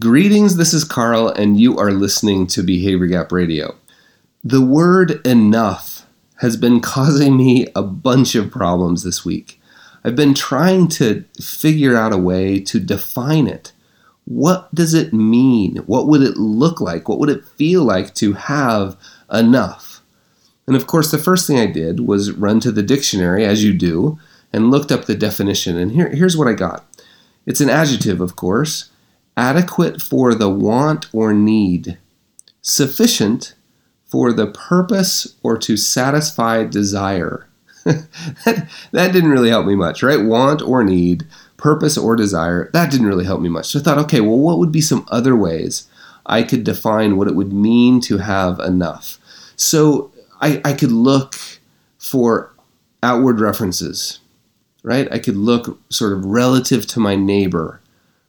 Greetings, this is Carl, and you are listening to Behavior Gap Radio. The word enough has been causing me a bunch of problems this week. I've been trying to figure out a way to define it. What does it mean? What would it look like? What would it feel like to have enough? And of course, the first thing I did was run to the dictionary, as you do, and looked up the definition. And here, here's what I got it's an adjective, of course adequate for the want or need, sufficient for the purpose or to satisfy desire. that, that didn't really help me much, right? Want or need, purpose or desire, that didn't really help me much. So I thought, okay, well, what would be some other ways I could define what it would mean to have enough? So I, I could look for outward references, right? I could look sort of relative to my neighbor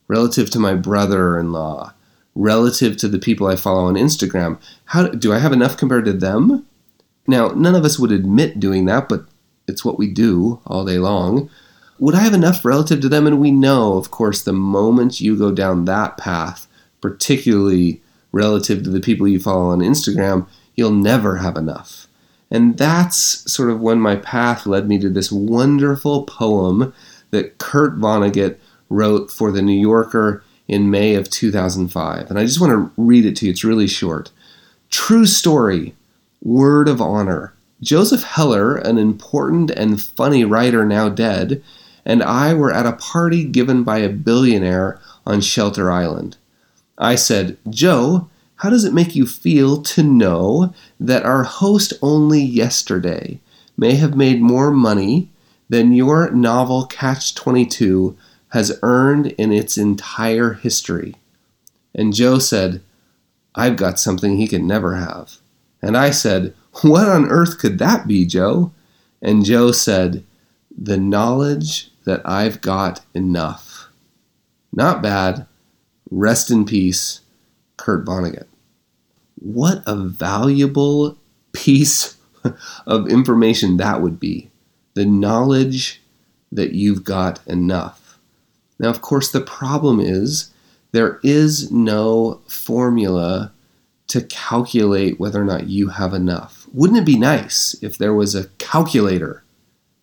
relative to my brother in law, relative to the people I follow on Instagram. How do I have enough compared to them? Now, none of us would admit doing that, but it's what we do all day long. Would I have enough relative to them? And we know, of course, the moment you go down that path, particularly relative to the people you follow on Instagram, you'll never have enough. And that's sort of when my path led me to this wonderful poem that Kurt Vonnegut wrote for The New Yorker in May of 2005. And I just want to read it to you. It's really short. True story, word of honor. Joseph Heller, an important and funny writer now dead, and I were at a party given by a billionaire on Shelter Island. I said, Joe, how does it make you feel to know that our host only yesterday may have made more money than your novel Catch 22 has earned in its entire history. And Joe said, I've got something he can never have. And I said, What on earth could that be, Joe? And Joe said, The knowledge that I've got enough. Not bad. Rest in peace, Kurt Vonnegut. What a valuable piece of information that would be. The knowledge that you've got enough. Now, of course, the problem is there is no formula to calculate whether or not you have enough. Wouldn't it be nice if there was a calculator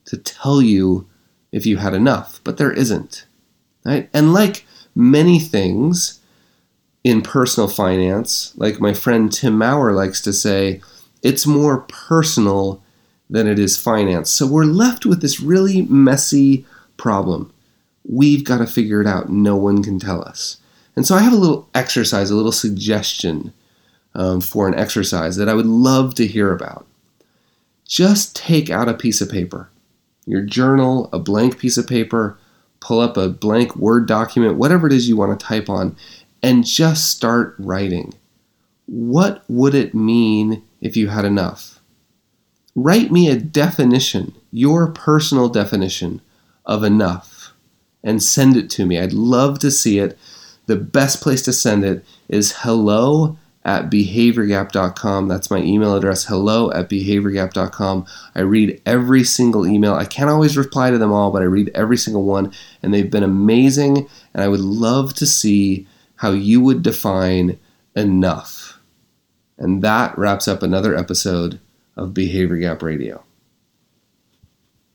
to tell you if you had enough? But there isn't. Right? And like many things in personal finance, like my friend Tim Maurer likes to say, it's more personal than it is finance. So we're left with this really messy problem we've got to figure it out. No one can tell us. And so I have a little exercise, a little suggestion um, for an exercise that I would love to hear about. Just take out a piece of paper, your journal, a blank piece of paper, pull up a blank Word document, whatever it is you want to type on, and just start writing. What would it mean if you had enough? Write me a definition, your personal definition of enough and send it to me. I'd love to see it. The best place to send it is hello at behaviorgap.com. That's my email address, hello at behaviorgap.com. I read every single email. I can't always reply to them all, but I read every single one, and they've been amazing. And I would love to see how you would define enough. And that wraps up another episode of Behavior Gap Radio.